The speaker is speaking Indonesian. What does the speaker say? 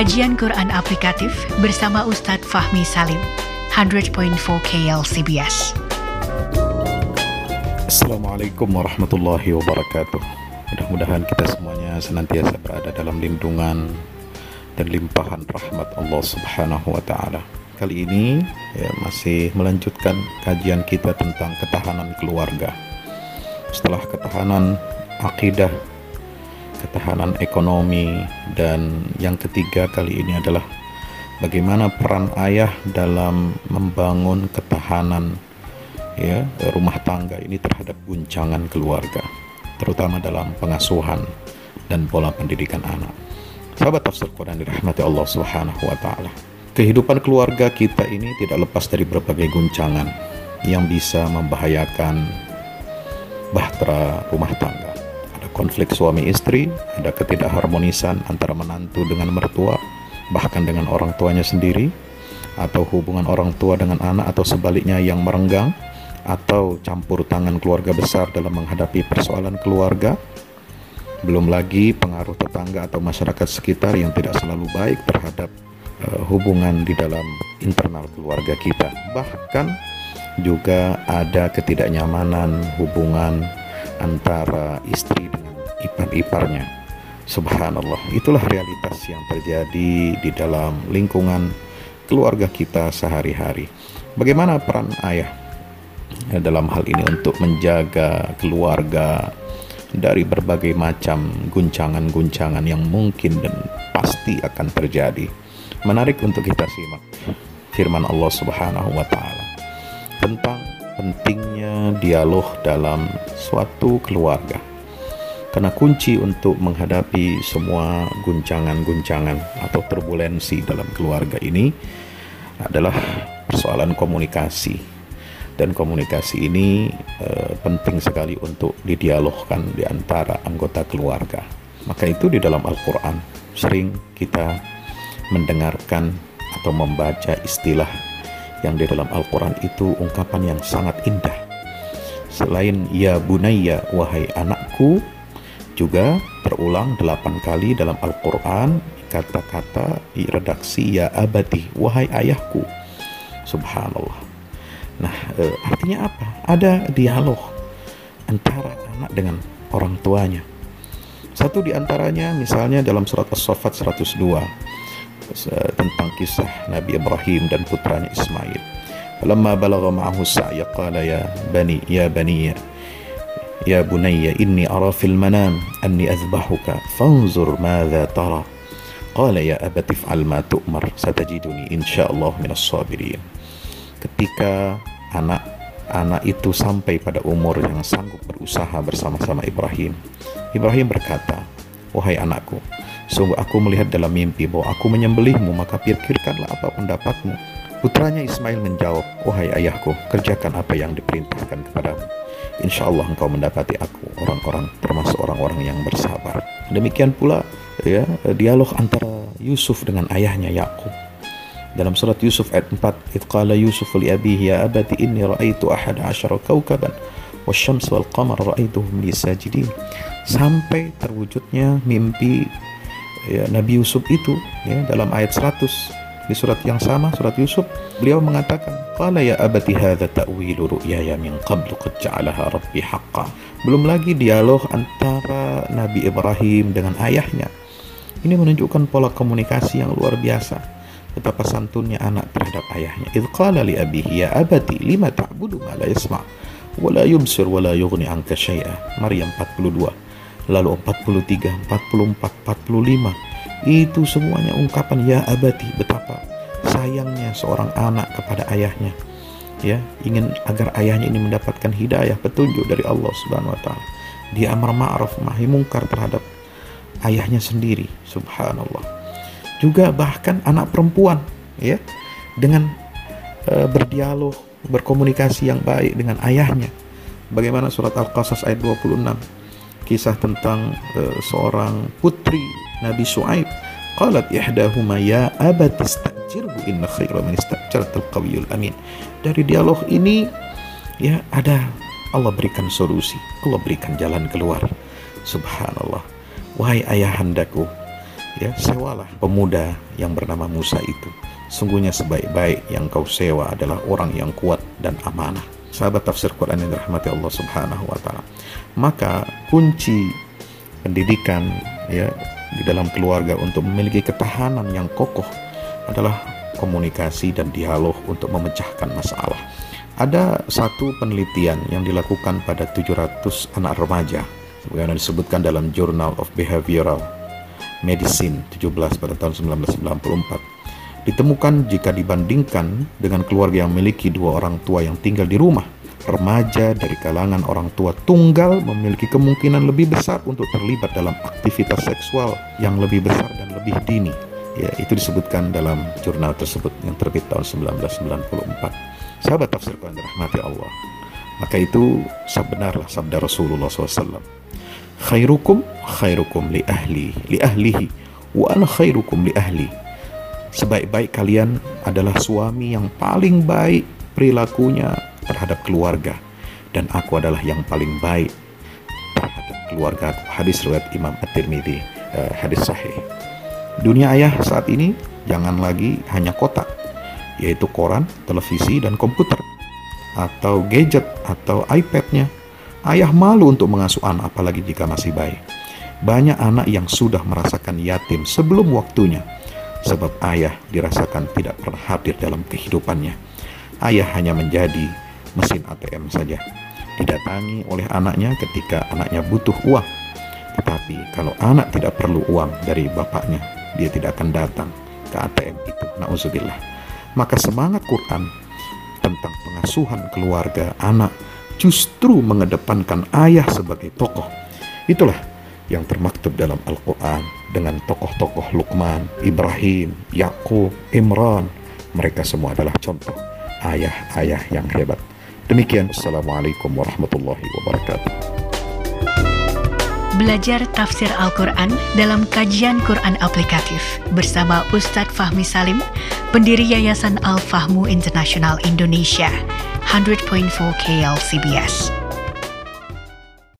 Kajian Quran Aplikatif bersama Ustadz Fahmi Salim, 100.4 KLCBS. Assalamualaikum warahmatullahi wabarakatuh. Mudah-mudahan kita semuanya senantiasa berada dalam lindungan dan limpahan rahmat Allah Subhanahu wa taala. Kali ini ya, masih melanjutkan kajian kita tentang ketahanan keluarga. Setelah ketahanan akidah, ketahanan ekonomi dan yang ketiga kali ini adalah bagaimana peran ayah dalam membangun ketahanan ya rumah tangga ini terhadap guncangan keluarga terutama dalam pengasuhan dan pola pendidikan anak. Sahabat tafsir Quran dirahmati Allah Subhanahu wa taala. Kehidupan keluarga kita ini tidak lepas dari berbagai guncangan yang bisa membahayakan bahtera rumah tangga. Konflik suami istri, ada ketidakharmonisan antara menantu dengan mertua, bahkan dengan orang tuanya sendiri, atau hubungan orang tua dengan anak atau sebaliknya yang merenggang, atau campur tangan keluarga besar dalam menghadapi persoalan keluarga, belum lagi pengaruh tetangga atau masyarakat sekitar yang tidak selalu baik terhadap uh, hubungan di dalam internal keluarga kita. Bahkan juga ada ketidaknyamanan hubungan antara istri dengan ipar-iparnya. Subhanallah, itulah realitas yang terjadi di dalam lingkungan keluarga kita sehari-hari. Bagaimana peran ayah dalam hal ini untuk menjaga keluarga dari berbagai macam guncangan-guncangan yang mungkin dan pasti akan terjadi. Menarik untuk kita simak firman Allah Subhanahu wa taala tentang pentingnya dialog dalam suatu keluarga. Karena kunci untuk menghadapi semua guncangan-guncangan atau turbulensi dalam keluarga ini adalah persoalan komunikasi dan komunikasi ini e, penting sekali untuk didialogkan di antara anggota keluarga. Maka itu di dalam Al-Qur'an sering kita mendengarkan atau membaca istilah yang di dalam Al-Qur'an itu ungkapan yang sangat indah. Selain ya bunayya wahai anakku juga terulang delapan kali dalam Al-Qur'an kata-kata redaksi ya abadi wahai ayahku. Subhanallah Nah, e, artinya apa? Ada dialog antara anak dengan orang tuanya. Satu di antaranya misalnya dalam surat As-Saffat 102 tentang kisah Nabi Ibrahim dan putranya Ismail. Falamma balagha ma'ahu sa'ya qala ya bani ya bani ya bunayya inni ara fil manam anni azbahuka fanzur madza tara. Qala ya abati if'al ma tu'mar satajiduni insyaallah minas sabirin. Ketika anak-anak itu sampai pada umur yang sanggup berusaha bersama-sama Ibrahim. Ibrahim berkata, "Wahai anakku, sungguh aku melihat dalam mimpi bahwa aku menyembelihmu, maka pikirkanlah apa pendapatmu." Putranya Ismail menjawab, "Wahai ayahku, kerjakan apa yang diperintahkan kepadamu. Insya Allah engkau mendapati aku orang-orang termasuk orang-orang yang bersabar." Demikian pula ya dialog antara Yusuf dengan ayahnya Yakub dalam surat Yusuf ayat 4 idh qala Yusuf li abihi ya abati inni ra'aitu ahad asyara kawkaban wasyams wal qamar ra'aituhum li sajidin. Sampai terwujudnya mimpi ya, Nabi Yusuf itu ya dalam ayat 100 di surat yang sama surat Yusuf beliau mengatakan qala ya abati hadza ta'wilu ru'yaya min qablu qad ja'alaha rabbi haqqan belum lagi dialog antara Nabi Ibrahim dengan ayahnya ini menunjukkan pola komunikasi yang luar biasa betapa santunnya anak terhadap ayahnya. Idh qala li abihi ya abati lima ta'budu ma la yasma' wa la yubsir wa la yughni anka syai'a. Maryam 42. Lalu 43, 44, 45. Itu semuanya ungkapan ya abati betapa sayangnya seorang anak kepada ayahnya. Ya, ingin agar ayahnya ini mendapatkan hidayah, petunjuk dari Allah Subhanahu wa taala. Dia amar ma'ruf nahi mungkar terhadap ayahnya sendiri. Subhanallah juga bahkan anak perempuan ya dengan e, berdialog berkomunikasi yang baik dengan ayahnya bagaimana surat Al-Qasas ayat 26 kisah tentang e, seorang putri Nabi Su'aib qalat ihdahuma ya abat istajirhu inna khaira man istajartal qawiyul amin dari dialog ini ya ada Allah berikan solusi Allah berikan jalan keluar subhanallah wahai ayahandaku ya sewalah pemuda yang bernama Musa itu. Sungguhnya sebaik-baik yang kau sewa adalah orang yang kuat dan amanah. Sahabat tafsir Quran yang dirahmati Allah Subhanahu wa taala. Maka kunci pendidikan ya di dalam keluarga untuk memiliki ketahanan yang kokoh adalah komunikasi dan dialog untuk memecahkan masalah. Ada satu penelitian yang dilakukan pada 700 anak remaja sebagaimana disebutkan dalam Journal of Behavioral Medicine 17 pada tahun 1994 ditemukan jika dibandingkan dengan keluarga yang memiliki dua orang tua yang tinggal di rumah. Remaja dari kalangan orang tua tunggal memiliki kemungkinan lebih besar untuk terlibat dalam aktivitas seksual yang lebih besar dan lebih dini. Ya itu disebutkan dalam jurnal tersebut yang terbit tahun 1994 sahabat tafsir Quran rahmati Allah. Maka itu sebenarlah sabda Rasulullah SAW khairukum khairukum li ahli li ahlihi wa ana khairukum li ahli sebaik-baik kalian adalah suami yang paling baik perilakunya terhadap keluarga. Dan aku adalah yang paling baik terhadap keluarga aku. Hadis riwayat Imam At-Tirmidzi uh, hadis sahih. Dunia ayah saat ini jangan lagi hanya kotak yaitu koran, televisi dan komputer atau gadget atau iPad-nya. Ayah malu untuk mengasuh anak apalagi jika masih bayi. Banyak anak yang sudah merasakan yatim sebelum waktunya sebab ayah dirasakan tidak pernah hadir dalam kehidupannya. Ayah hanya menjadi mesin ATM saja. Didatangi oleh anaknya ketika anaknya butuh uang. Tetapi kalau anak tidak perlu uang dari bapaknya, dia tidak akan datang ke ATM itu. Nauzubillah. Maka semangat Quran tentang pengasuhan keluarga anak justru mengedepankan ayah sebagai tokoh. Itulah yang termaktub dalam Al-Quran dengan tokoh-tokoh Luqman, Ibrahim, Yakub, Imran. Mereka semua adalah contoh ayah-ayah yang hebat. Demikian, Assalamualaikum warahmatullahi wabarakatuh. Belajar tafsir Al-Quran dalam kajian Quran aplikatif bersama Ustadz Fahmi Salim, pendiri Yayasan Al-Fahmu International Indonesia 100.4 KLCBS.